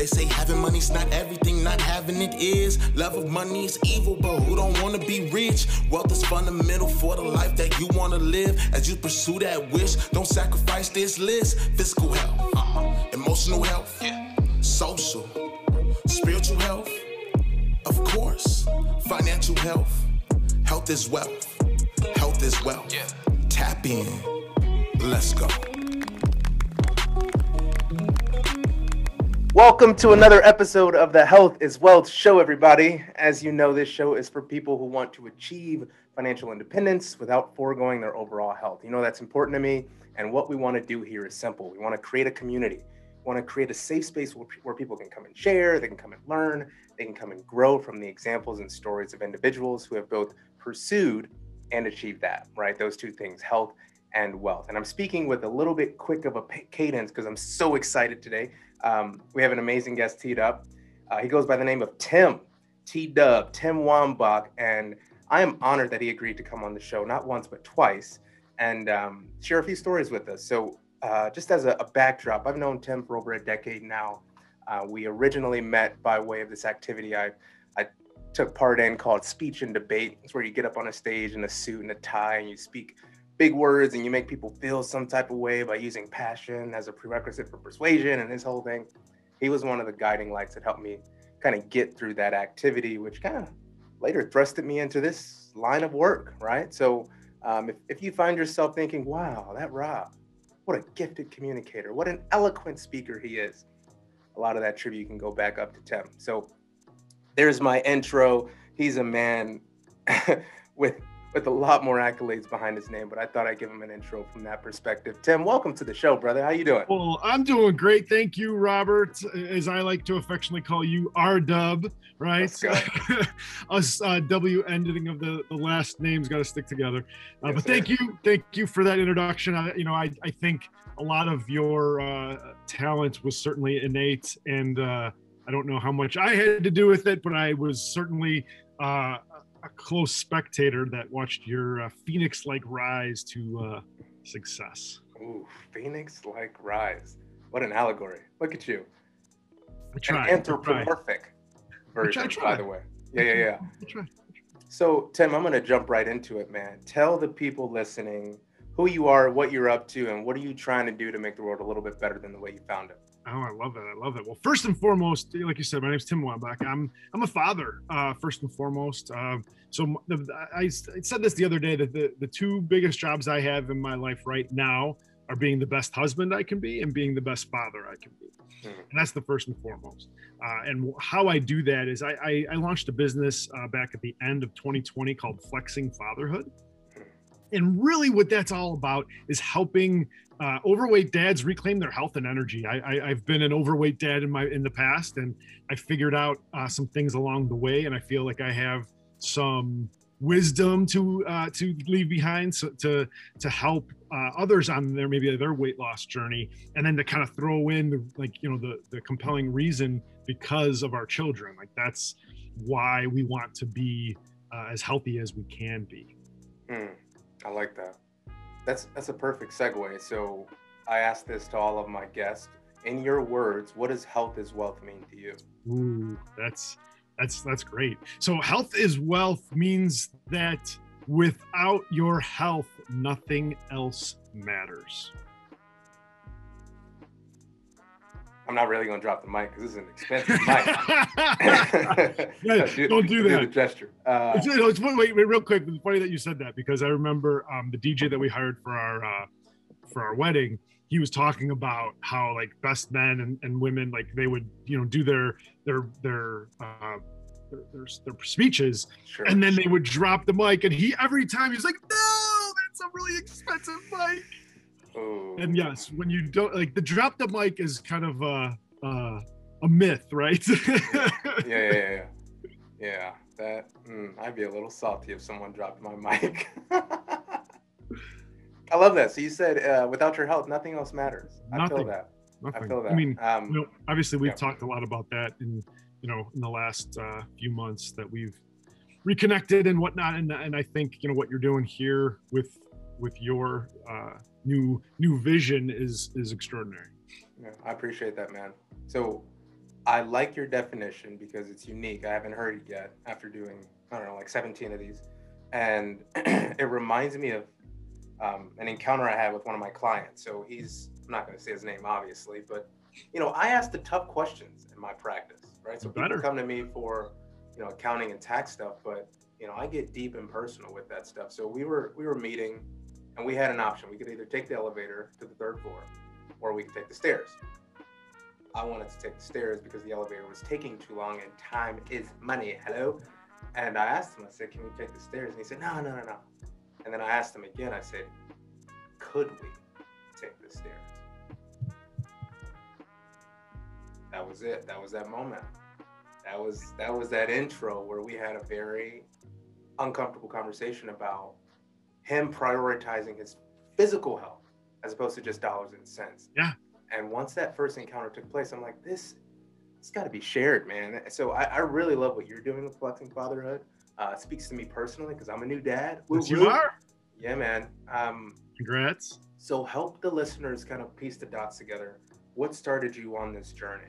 They say having money's not everything, not having it is. Love of money is evil, but who don't wanna be rich? Wealth is fundamental for the life that you wanna live. As you pursue that wish, don't sacrifice this list. Physical health, uh-huh. emotional health, yeah. social, spiritual health, of course, financial health. Health is wealth. Health is wealth. Yeah. Tap in. Let's go. Welcome to another episode of the Health is Wealth show, everybody. As you know, this show is for people who want to achieve financial independence without foregoing their overall health. You know, that's important to me. And what we want to do here is simple we want to create a community, we want to create a safe space where, where people can come and share, they can come and learn, they can come and grow from the examples and stories of individuals who have both pursued and achieved that, right? Those two things, health and wealth. And I'm speaking with a little bit quick of a cadence because I'm so excited today. Um, we have an amazing guest teed up. Uh, he goes by the name of Tim, T Dub, Tim Wambach. And I am honored that he agreed to come on the show, not once, but twice, and um, share a few stories with us. So, uh, just as a, a, backdrop, I've known Tim for over a decade now. Uh, we originally met by way of this activity I, I took part in called Speech and Debate. It's where you get up on a stage in a suit and a tie and you speak big words and you make people feel some type of way by using passion as a prerequisite for persuasion and his whole thing. He was one of the guiding lights that helped me kind of get through that activity, which kind of later thrusted me into this line of work, right? So um, if, if you find yourself thinking, wow, that Rob, what a gifted communicator, what an eloquent speaker he is, a lot of that tribute can go back up to Tim. So there's my intro. He's a man with with a lot more accolades behind his name, but I thought I'd give him an intro from that perspective. Tim, welcome to the show, brother. How you doing? Well, I'm doing great. Thank you, Robert, as I like to affectionately call you, R Dub, right? Us uh, W ending of the, the last name's got to stick together. Uh, yes, but thank sir. you. Thank you for that introduction. I, you know, I, I think a lot of your uh, talent was certainly innate and uh, I don't know how much I had to do with it, but I was certainly uh, a close spectator that watched your uh, phoenix like rise to uh, success. Ooh, phoenix like rise. What an allegory. Look at you. I try. An anthropomorphic version, by the way. Yeah, yeah, yeah. I try. So, Tim, I'm going to jump right into it, man. Tell the people listening who you are, what you're up to, and what are you trying to do to make the world a little bit better than the way you found it. Oh, I love it. I love it. Well, first and foremost, like you said, my name's Tim Wambach. I'm I'm a father, uh, first and foremost. Uh, so the, I, I, said this the other day that the, the two biggest jobs I have in my life right now are being the best husband I can be and being the best father I can be. Mm-hmm. And that's the first and foremost. Uh, and how I do that is I, I, I launched a business uh, back at the end of 2020 called Flexing Fatherhood. Hmm. And really, what that's all about is helping uh, overweight dads reclaim their health and energy. I, have been an overweight dad in my in the past, and I figured out uh, some things along the way, and I feel like I have some wisdom to uh, to leave behind so, to to help uh, others on their maybe their weight loss journey, and then to kind of throw in the like you know the the compelling reason because of our children. Like that's why we want to be uh, as healthy as we can be. Mm, I like that. That's that's a perfect segue. So I asked this to all of my guests. In your words, what does health is wealth mean to you? Ooh, that's that's that's great. So health is wealth means that without your health, nothing else matters. I'm not really gonna drop the mic because this is an expensive mic. do, don't do that. Do the gesture. Uh, it's, it's, wait, wait, real quick. It's funny that you said that because I remember um, the DJ that we hired for our uh, for our wedding. He was talking about how like best men and, and women like they would you know do their their their uh, their, their, their speeches sure. and then they would drop the mic and he every time he's like no that's a really expensive mic Oh. And yes, when you don't like the drop the mic is kind of a uh, a myth, right? yeah, yeah, yeah, yeah. That mm, I'd be a little salty if someone dropped my mic. I love that. So you said uh, without your help, nothing else matters. Nothing. I feel that. Nothing. I feel that. I mean, um, you know, obviously we've yeah. talked a lot about that in you know in the last uh, few months that we've reconnected and whatnot, and and I think you know what you're doing here with with your uh, new new vision is is extraordinary. Yeah, I appreciate that, man. So I like your definition because it's unique. I haven't heard it yet after doing, I don't know, like 17 of these. And it reminds me of um, an encounter I had with one of my clients. So he's, I'm not going to say his name, obviously, but, you know, I ask the tough questions in my practice, right? So people Better. come to me for, you know, accounting and tax stuff, but, you know, I get deep and personal with that stuff. So we were, we were meeting and we had an option. We could either take the elevator to the third floor or we could take the stairs. I wanted to take the stairs because the elevator was taking too long and time is money. Hello. And I asked him, I said, can we take the stairs? And he said, no, no, no, no. And then I asked him again, I said, could we take the stairs? That was it. That was that moment. That was that was that intro where we had a very uncomfortable conversation about him prioritizing his physical health as opposed to just dollars and cents. Yeah. And once that first encounter took place, I'm like, this, it's got to be shared, man. So I, I really love what you're doing with Flexing Fatherhood. Uh, it speaks to me personally because I'm a new dad. Woo Yes, you are. Yeah, man. Um, Congrats. so help the listeners kind of piece the dots together. What started you on this journey?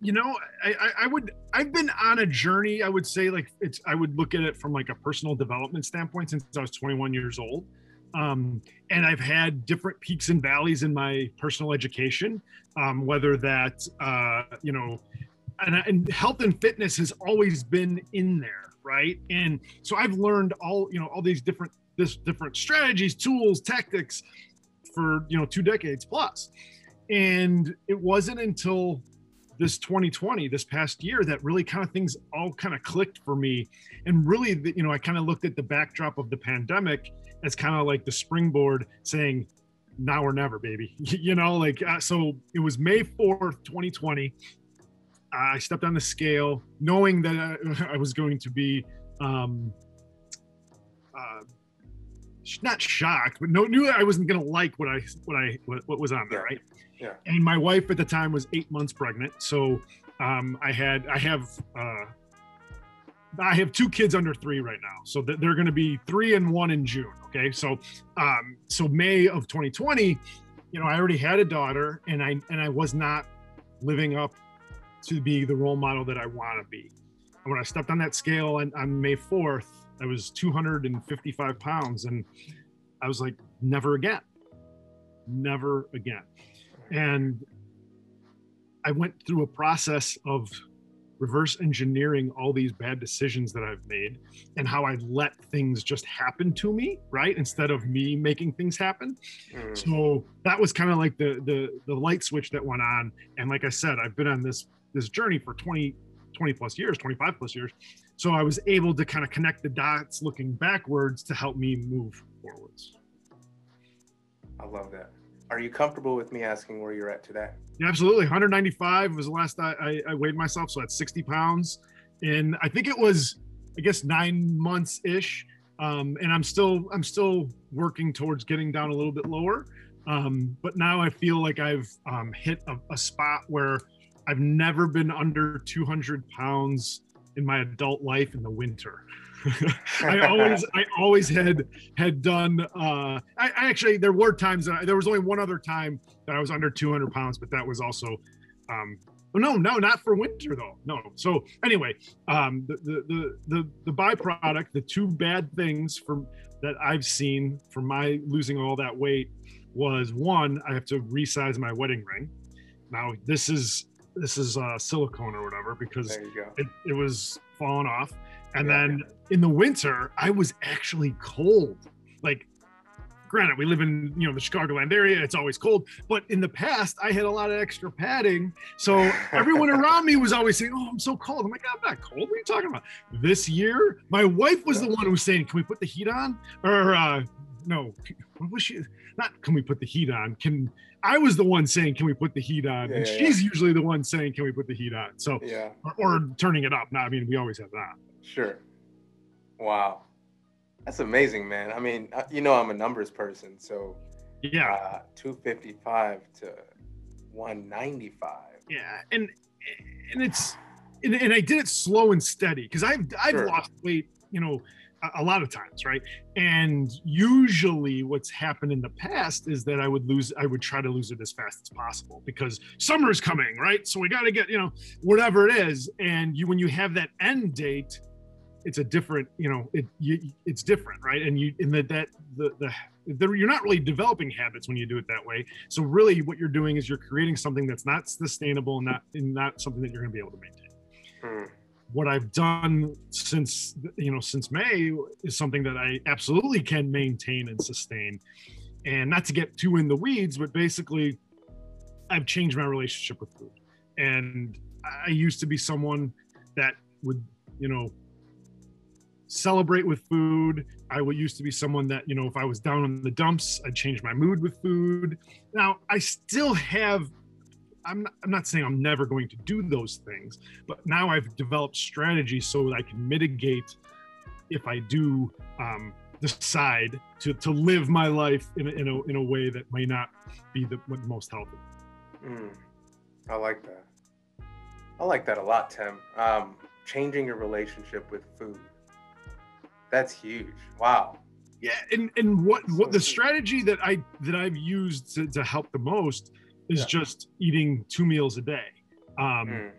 you know I, I i would i've been on a journey i would say like it's i would look at it from like a personal development standpoint since i was 21 years old um, and i've had different peaks and valleys in my personal education um, whether that uh, you know and, and health and fitness has always been in there right and so i've learned all you know all these different this different strategies tools tactics for you know two decades plus. plus and it wasn't until this 2020 this past year that really kind of things all kind of clicked for me. And really you know i kind of looked at the backdrop of the pandemic as kind of like the springboard saying now or never baby. You know like uh, so it was may 4th 2020 i stepped on the scale knowing that i, I was going to be um uh not shocked but no knew i wasn't going to like what i what i what, what was on there right? Yeah. and my wife at the time was eight months pregnant so um i had i have uh i have two kids under three right now so they're going to be three and one in june okay? So um so may of 2020 you know i already had a daughter and i and i was not living up to be the role model that i want to be. And when i stepped on that scale on, on may 4th i was 255 pounds and i was like never again never again and I went through a process of reverse engineering all these bad decisions that I've made and how I let things just happen to me, right? Instead of me making things happen. Mm, So that was kind of like the the the light switch that went on. And like I said, I've been on this this journey for 20 20 plus years, 25 plus years. So I was able to kind of connect the dots looking backwards to help me move forwards. I love that. Are you comfortable with me asking where you're at today? Yeah, absolutely. 195 was the last I, I, I weighed myself, so at 60 pounds, and I think it was, I guess, nine months ish. Um, and I'm still I'm still working towards getting down a little bit lower. Um, but now I feel like I've um, hit a, a spot where I've never been under 200 pounds in my adult life in the winter. I always I always had had done uh I, I actually there were times that I, there was only one other time that I was under 200 pounds but that was also um no no not for winter though. No. So anyway um the the the the, the byproduct the two bad things from that I've seen from my losing all that weight was one I have to resize my wedding ring. Now this is this is uh silicone or whatever because there you go. it, it was falling off. And Yeah. then in the winter i was actually cold. Like granted we live in you know the chicagoland area it's always cold but in the past i had a lot of extra padding. So everyone around me was always saying oh i'm so cold. I'm like i'm not cold. What are you talking about? This year my wife was the one who was saying can we put the heat on? Or uh no what was she not can we put the heat on can i was the one saying can we put the heat on Yeah, and yeah, she's usually the one saying can we put the heat on so Yeah, or, or turning it up. No, I mean we always have that. sure. Wow. That's amazing, man. I mean, uh, you know, I'm a numbers person, so Yeah, uh, 255 to 195. yeah, and and it's and, and I did it slow and steady because I've I've Sure. lost weight, you know, a lot of times, right? And usually what's happened in the past is that I would lose, I would try to lose it as fast as possible because summer's coming, right? So we got to get, you know, whatever it is. And you, when you have that end date, it's a different, you know, it, you, it's different, right? And you, in that, that, the, the, the, you're not really developing habits when you do it that way. So really what you're doing is you're creating something that's not sustainable and not, and not something that you're going to be able to maintain. Hmm what I've done since you know since May is something that I absolutely can maintain and sustain. And not to get too in the weeds, but basically, I've changed my relationship with food. And I used to be someone that would, you know, celebrate with food. I would used to be someone that, you know, if I was down in the dumps, I'd change my mood with food. Now I still have I'm not, I'm not saying I'm never going to do those things, but now I've developed strategies so that I can mitigate if I do um, decide to, to live my life in a, in a, in a way that may not be the most healthy. Mm, I like that. I like that a lot, Tim. Um, changing your relationship with food. That's huge. Wow. Yeah, and and what what the strategy that I that I've used to, to help the most is yeah. just eating two meals a day. Um, mm.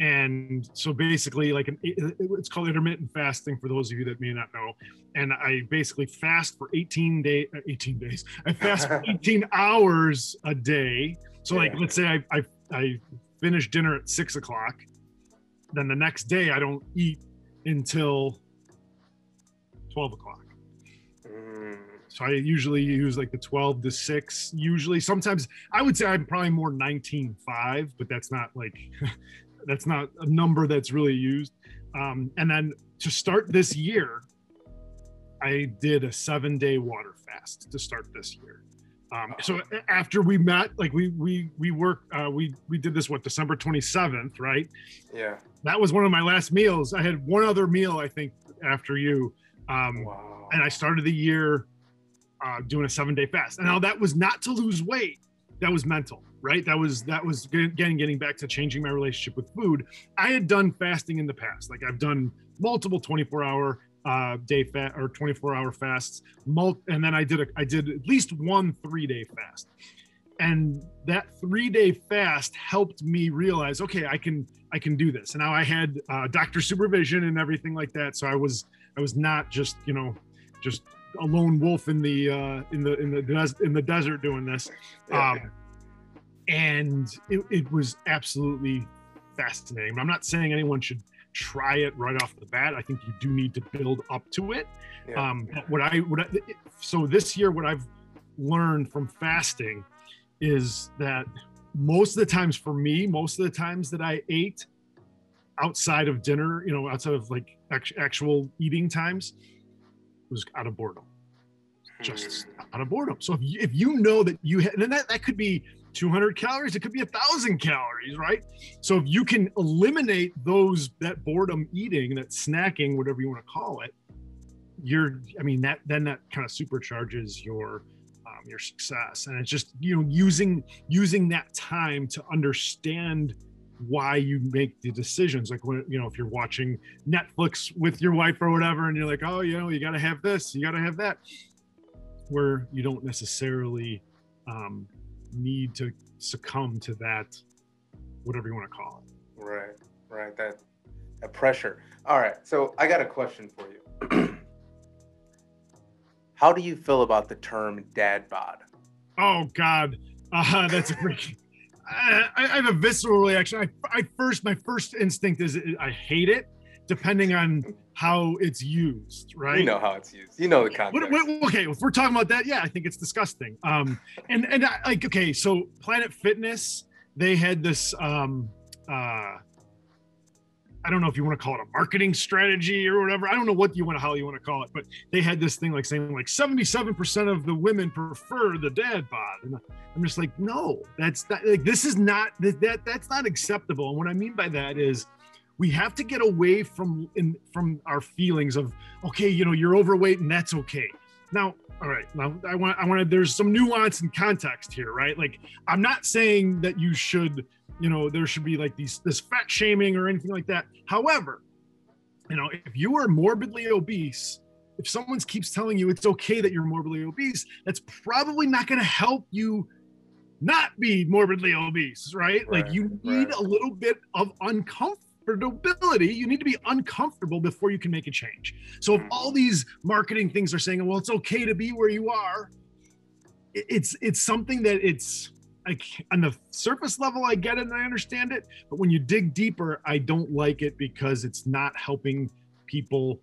And so basically, like an, it's called intermittent fasting for those of you that may not know. And I basically fast for 18 day, uh, 18 days. I fast for 18 hours a day. So like, yeah. let's say I, I I finish dinner at six o'clock, then the next day I don't eat until 12 o'clock. So I usually use like the 12 to 6. Usually, sometimes I would say I'm probably more 19.5, but that's not like that's not a number that's really used. Um, and then to start this year, I did a seven day water fast to start this year. Um, so after we met, like we we we work, uh, we we did this what December 27th, right? Yeah. That was one of my last meals. I had one other meal, I think, after you. Um, wow. And I started the year uh, doing a seven day fast. And now that was not to lose weight. That was mental, right? That was that was again getting back to changing my relationship with food. I had done fasting in the past, like I've done multiple 24 hour uh, day fast or 24 hour fasts, mul- and then I did a I did at least one three day fast, and that three day fast helped me realize, okay, I can I can do this. And now I had uh, doctor supervision and everything like that, so I was I was not just you know just a lone wolf in the uh, in the in the des- in the desert doing this, um, and it, it was absolutely fascinating. I'm not saying anyone should try it right off the bat. I think you do need to build up to it. Yeah. Um, what I what I, so this year what I've learned from fasting is that most of the times for me, most of the times that I ate outside of dinner, you know, outside of like actual eating times, was out of boredom. Just hmm. out of boredom. So if you, if you know that you ha- and that, that could be 200 calories it could be a thousand calories right? So if you can eliminate those that boredom eating that snacking whatever you want to call it you're i mean that then that kind of supercharges your um, your success. And it's just you know using using that time to understand why you make the decisions. Like when you know if you're watching netflix with your wife or whatever and you're like oh you know you got to have this you got to have that where you don't necessarily um, need to succumb to that whatever you want to call it. Right right that that pressure. All right so i got a question for you. How do you feel about the term dad bod? Oh god. Uh, that's a freaking I, I, have a visceral reaction. I, I first, my first instinct is I hate it, depending on how it's used, right? You know how it's used. You know the context. What, what, okay, if we're talking about that, yeah, I think it's disgusting. Um, and and I, like, okay, so Planet Fitness, they had this um, uh, I don't know if you want to call it a marketing strategy or whatever. I don't know what you want to how you want to call it, but they had this thing like saying like 77% of the women prefer the dad bod. And I'm just like, no, that's not like this is not that, that that's not acceptable. And what I mean by that is we have to get away from in from our feelings of okay, you know, you're overweight and that's okay. Now, all right, now I want I want to there's some nuance and context here, right? Like I'm not saying that you should you know there should be like these this fat shaming or anything like that however you know if you are morbidly obese if someone keeps telling you it's okay that you're morbidly obese, that's probably not going to help you not be morbidly obese, right? right like you need right. a little bit of uncomfortability. You need to be uncomfortable before you can make a change. So if mm. all these marketing things are saying, well, it's okay to be where you are, it's it's something that it's like on the surface level I get it and I understand it, but when you dig deeper, I don't like it because it's not helping people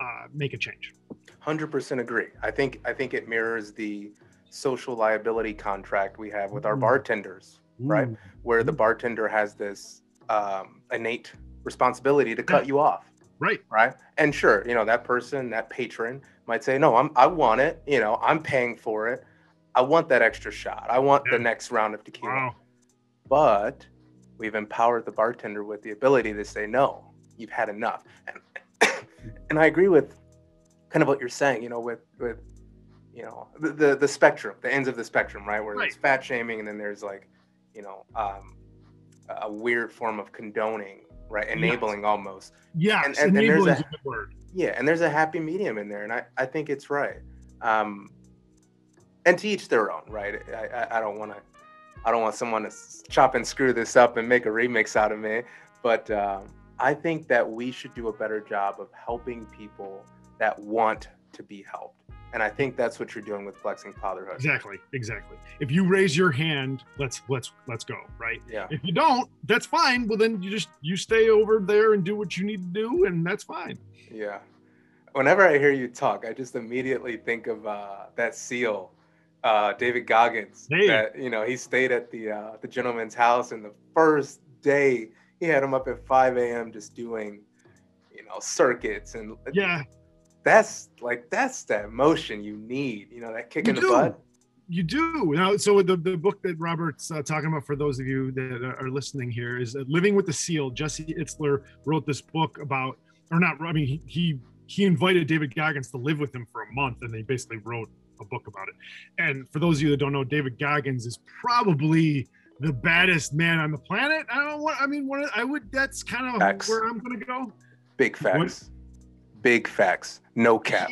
uh, make a change. Hundred percent agree. I think I think it mirrors the social liability contract we have with our bartenders, Ooh. right? Where the bartender has this um, innate responsibility to cut yeah. you off. Right. Right. And sure, you know, that person, that patron might say, no, I'm, I want it. You know, I'm paying for it. I want that extra shot. I want yeah. the next round of tequila. Wow. But we've empowered the bartender with the ability to say, no, you've had enough. And, and I agree with kind of what you're saying, you know, with, with, you know, the, the, the spectrum, the ends of the spectrum, right? Where right. there's fat shaming and then there's like, you know, um, a weird form of condoning, right? Enabling yes. almost. Yeah, and, and, and there's a. Yeah, and there's a happy medium in there, and I, I think it's right. Um, and to each their own, right? I, I, I don't want to, I don't want someone to chop and screw this up and make a remix out of me, but um, I think that we should do a better job of helping people that want to be helped. And i think that's what you're doing with flexing fatherhood. Exactly exactly. If you raise your hand let's let's let's go right? Yeah. If you don't that's fine. Well then you just you stay over there and do what you need to do and that's fine. Yeah. Whenever i hear you talk i just immediately think of uh that seal uh david goggins that you know he stayed at the uh the gentleman's house and the first day he had him up at 5 a.m just doing you know circuits and yeah. that's like that's that motion you need you know that kick you in the do. butt. You do. Now so the, the book that robert's uh, talking about for those of you that are listening here is uh, living with the seal. Jesse itzler wrote this book about or not i mean he, he he invited david goggins to live with him for a month and they basically wrote a book about it and for those of you that don't know david goggins is probably the baddest man on the planet i don't know what i mean what i would that's kind of facts. where i'm gonna go big facts what, big facts no cap.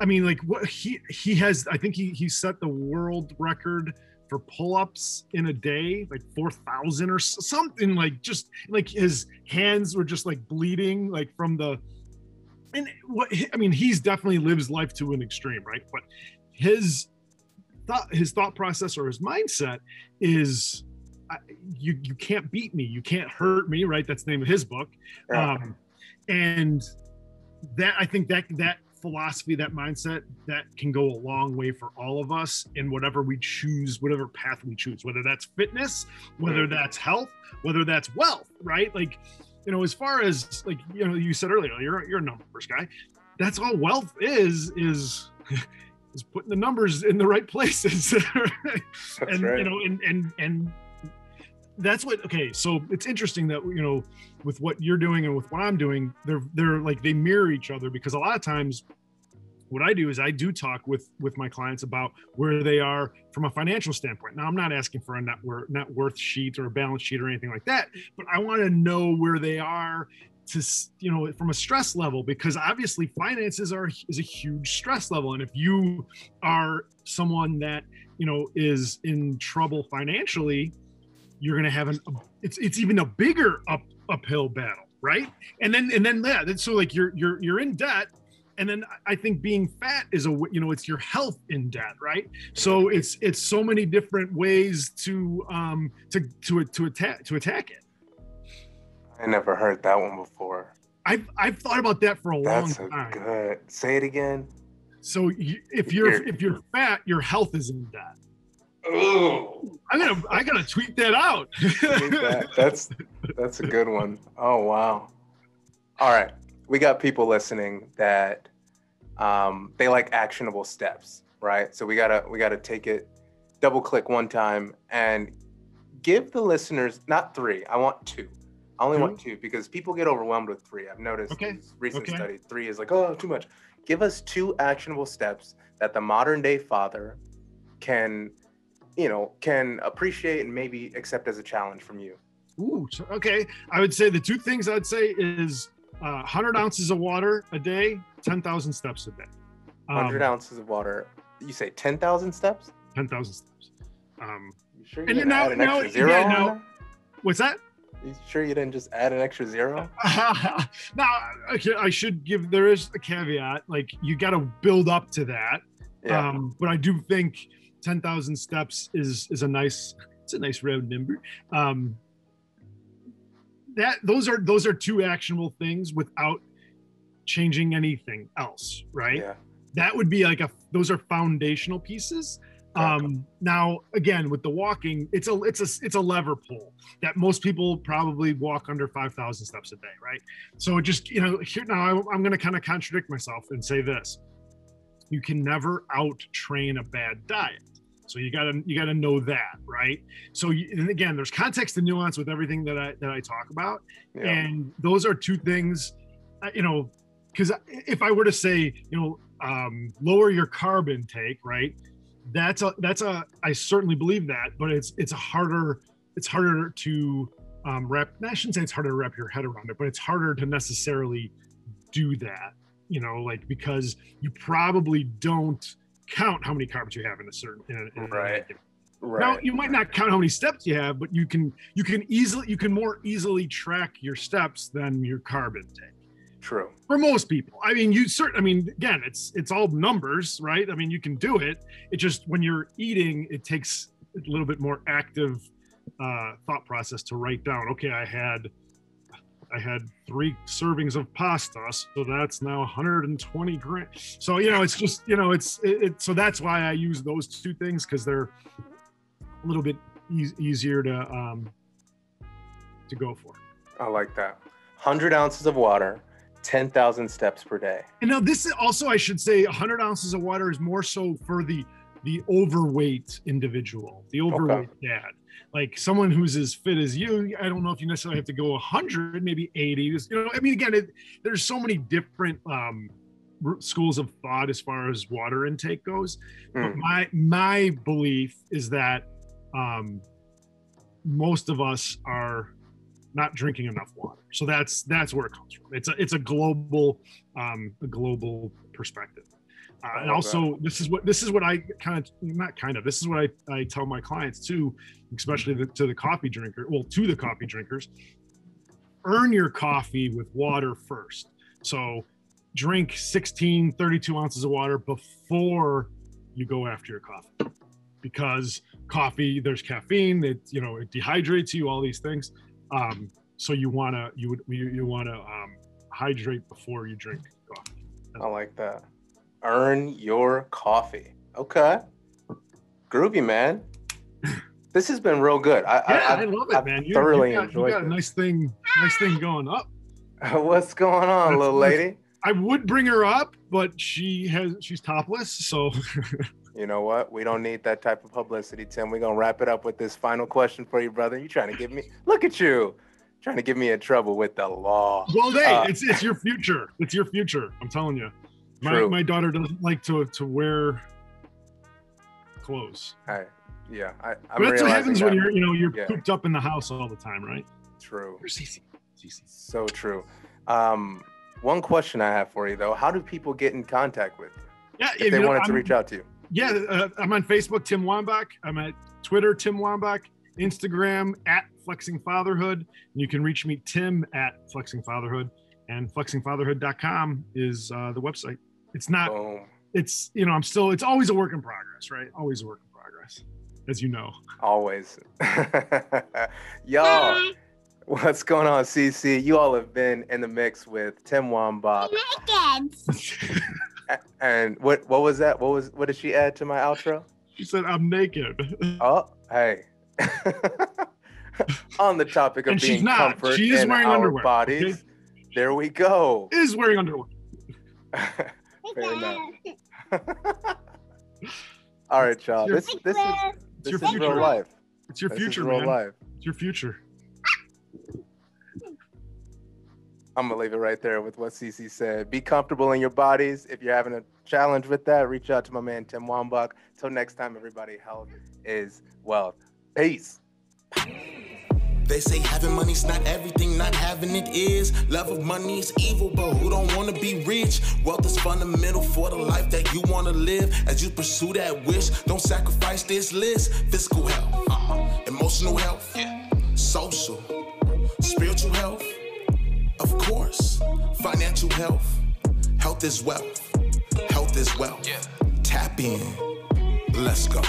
I mean, like what he he has. I think he he set the world record for pull-ups in a day, like four thousand or something. Like just like his hands were just like bleeding, like from the. And what I mean, he's definitely lives life to an extreme, right? But his thought, his thought process or his mindset is, you you can't beat me, you can't hurt me, right? That's the name of his book. Yeah. Um, and that I think that that philosophy, that mindset, that can go a long way for all of us in whatever we choose, whatever path we choose, whether that's fitness, whether that's health, whether that's wealth, right? Like, you know, as far as like, you know, you said earlier, you're you're a numbers guy. That's all wealth is, is is putting the numbers in the right places. and right. you know, and and and that's what okay so it's interesting that you know with what you're doing and with what i'm doing they're they're like they mirror each other because a lot of times what i do is i do talk with with my clients about where they are from a financial standpoint now i'm not asking for a net worth, net worth sheet or a balance sheet or anything like that but i want to know where they are to you know from a stress level because obviously finances are is a huge stress level and if you are someone that you know is in trouble financially you're going to have an it's it's even a bigger up uphill battle, right? And then and then that so like you're you're you're in debt and then I think being fat is a you know it's your health in debt, right? So it's it's so many different ways to um to to to attack to attack it. I never heard that one before. I've I've thought about that for a That's long time. a Good. Say it again. So you, if you're if you're fat, your health is in debt. Oh, I'm gonna I gotta tweet that out. that. That's that's a good one. Oh wow. All right, we got people listening that um, they like actionable steps, right? So we gotta we gotta take it, double click one time, and give the listeners not three. I want two. I only two? want two because people get overwhelmed with three. I've noticed okay. recent okay. studies. Three is like oh too much. Give us two actionable steps that the modern day father can you know, can appreciate and maybe accept as a challenge from you? Ooh, okay. I would say the two things I'd say is uh, 100 ounces of water a day, 10,000 steps a day. Um, 100 ounces of water. You say 10,000 steps? 10,000 steps. Um, You sure you And didn't now- add an now- extra zero? yeah, now- what's that? You sure you didn't just add an extra zero? now, I should give there is a caveat. Like you got to build up to that. Yeah. Um, but I do think 10,000 steps is is a nice it's a nice round number. Um, that those are those are two actionable things without changing anything else, right? yeah. That would be like a those are foundational pieces. Um, now again with the walking, it's a it's a it's a lever pull that most people probably walk under 5,000 steps a day, right? So just you know here now I, I'm going to kind of contradict myself and say this: you can never out train a bad diet. So you gotta you gotta know that, right? So you, and again, there's context and nuance with everything that I that I talk about, yeah. and those are two things, uh, you know, because if I were to say, you know, um, lower your carb intake, right? That's a that's a I certainly believe that, but it's it's a harder it's harder to um, wrap. I shouldn't say it's harder to wrap your head around it, but it's harder to necessarily do that, you know, like because you probably don't count how many carbs you have in a certain in a, in Right. given right. now you might not count how many steps you have, but you can you can easily you can more easily track your steps than your carb intake. True. For most people. I mean, you certain I mean, again, it's it's all numbers, right? I mean, you can do it. It just when you're eating, it takes a little bit more active uh thought process to write down, okay, I had I had three servings of pasta, so that's now 120 grams. So you know, it's just you know, it's it, it so that's why I use those two things because they're a little bit eas easier to um to go for. I like that. 100 ounces of water, 10,000 steps per day. And now this is also, I should say, 100 ounces of water is more so for the the overweight individual, the overweight dad. Like someone who's as fit as you, I don't know if you necessarily have to go 100, maybe 80. You know, I mean, again, it, there's so many different um, schools of thought as far as water intake goes. But Mm. my my belief is that um, most of us are not drinking enough water. So that's that's where it comes from. It's a it's a global um, a global perspective. Uh, and love also, this is what this is what I kind of not kind of this is what I, I tell my clients too, especially the, to the coffee drinker. Well, to the coffee drinkers, earn your coffee with water first. So drink 16, 32 ounces of water before you go after your coffee, because coffee there's caffeine. It you know it dehydrates you. All these things. Um, so you wanna you would you, you wanna um, hydrate before you drink coffee. I like that. Earn your coffee. Okay. Groovy, man. This has been real good. I, Yeah, I, I, love it, I've man. You, thoroughly you got, enjoyed you got a nice thing, nice thing going up. What's going on, That's- little lady? I would bring her up, but she has she's topless, so You know what? We don't need that type of publicity, Tim. We're gonna wrap it up with this final question for you, brother. You trying to give me? Look at you, trying to give me in trouble with the law. well, hey, Uh, it's it's your future. It's your future. I'm telling you. My my daughter doesn't like to to wear clothes. I, yeah, I, I'm But that's what happens when you're you know you're Yeah. cooped up in the house all the time, right? true. Where's Cece? Cece. So true. Um, one question I have for you though: How do people get in contact with you Yeah, if they you know, wanted to reach out to you? Yeah, uh, I'm on Facebook, Tim Wambach. I'm at Twitter, Tim Wambach. Instagram at Flexing Fatherhood. You can reach me, Tim at Flexing Fatherhood. And flexingfatherhood.com is uh, the website. It's not, Boom. it's, you know, I'm still, it's always a work in progress, right? Always a work in progress, as you know. Always. Y'all, what's going on, CC? You all have been in the mix with Tim Wambach. A- And what what was that? What was what did she add to my outro? she said, I'm naked. Oh, hey. On the topic of And she's being not. comfort She is in wearing our underwear, bodies. okay? There we go. is wearing underwear. Fair enough. All right, y'all. your- This this is It's this your is future. real life. It's your future, real man. life. It's your future. I'm gonna leave it right there with what CC said. Be comfortable in your bodies. If you're having a challenge with that, reach out to my man Tim Wambach. Till next time, everybody, health is wealth. Peace. They say having money's not everything, not having it is. Love of money is evil, but who don't wanna be rich? Wealth is fundamental for the life that you wanna live. As you pursue that wish, don't sacrifice this list. Physical health, uh-huh. emotional health, yeah. social, spiritual health, of course, financial health. Health is wealth, health is wealth. Yeah. Tap in, let's go.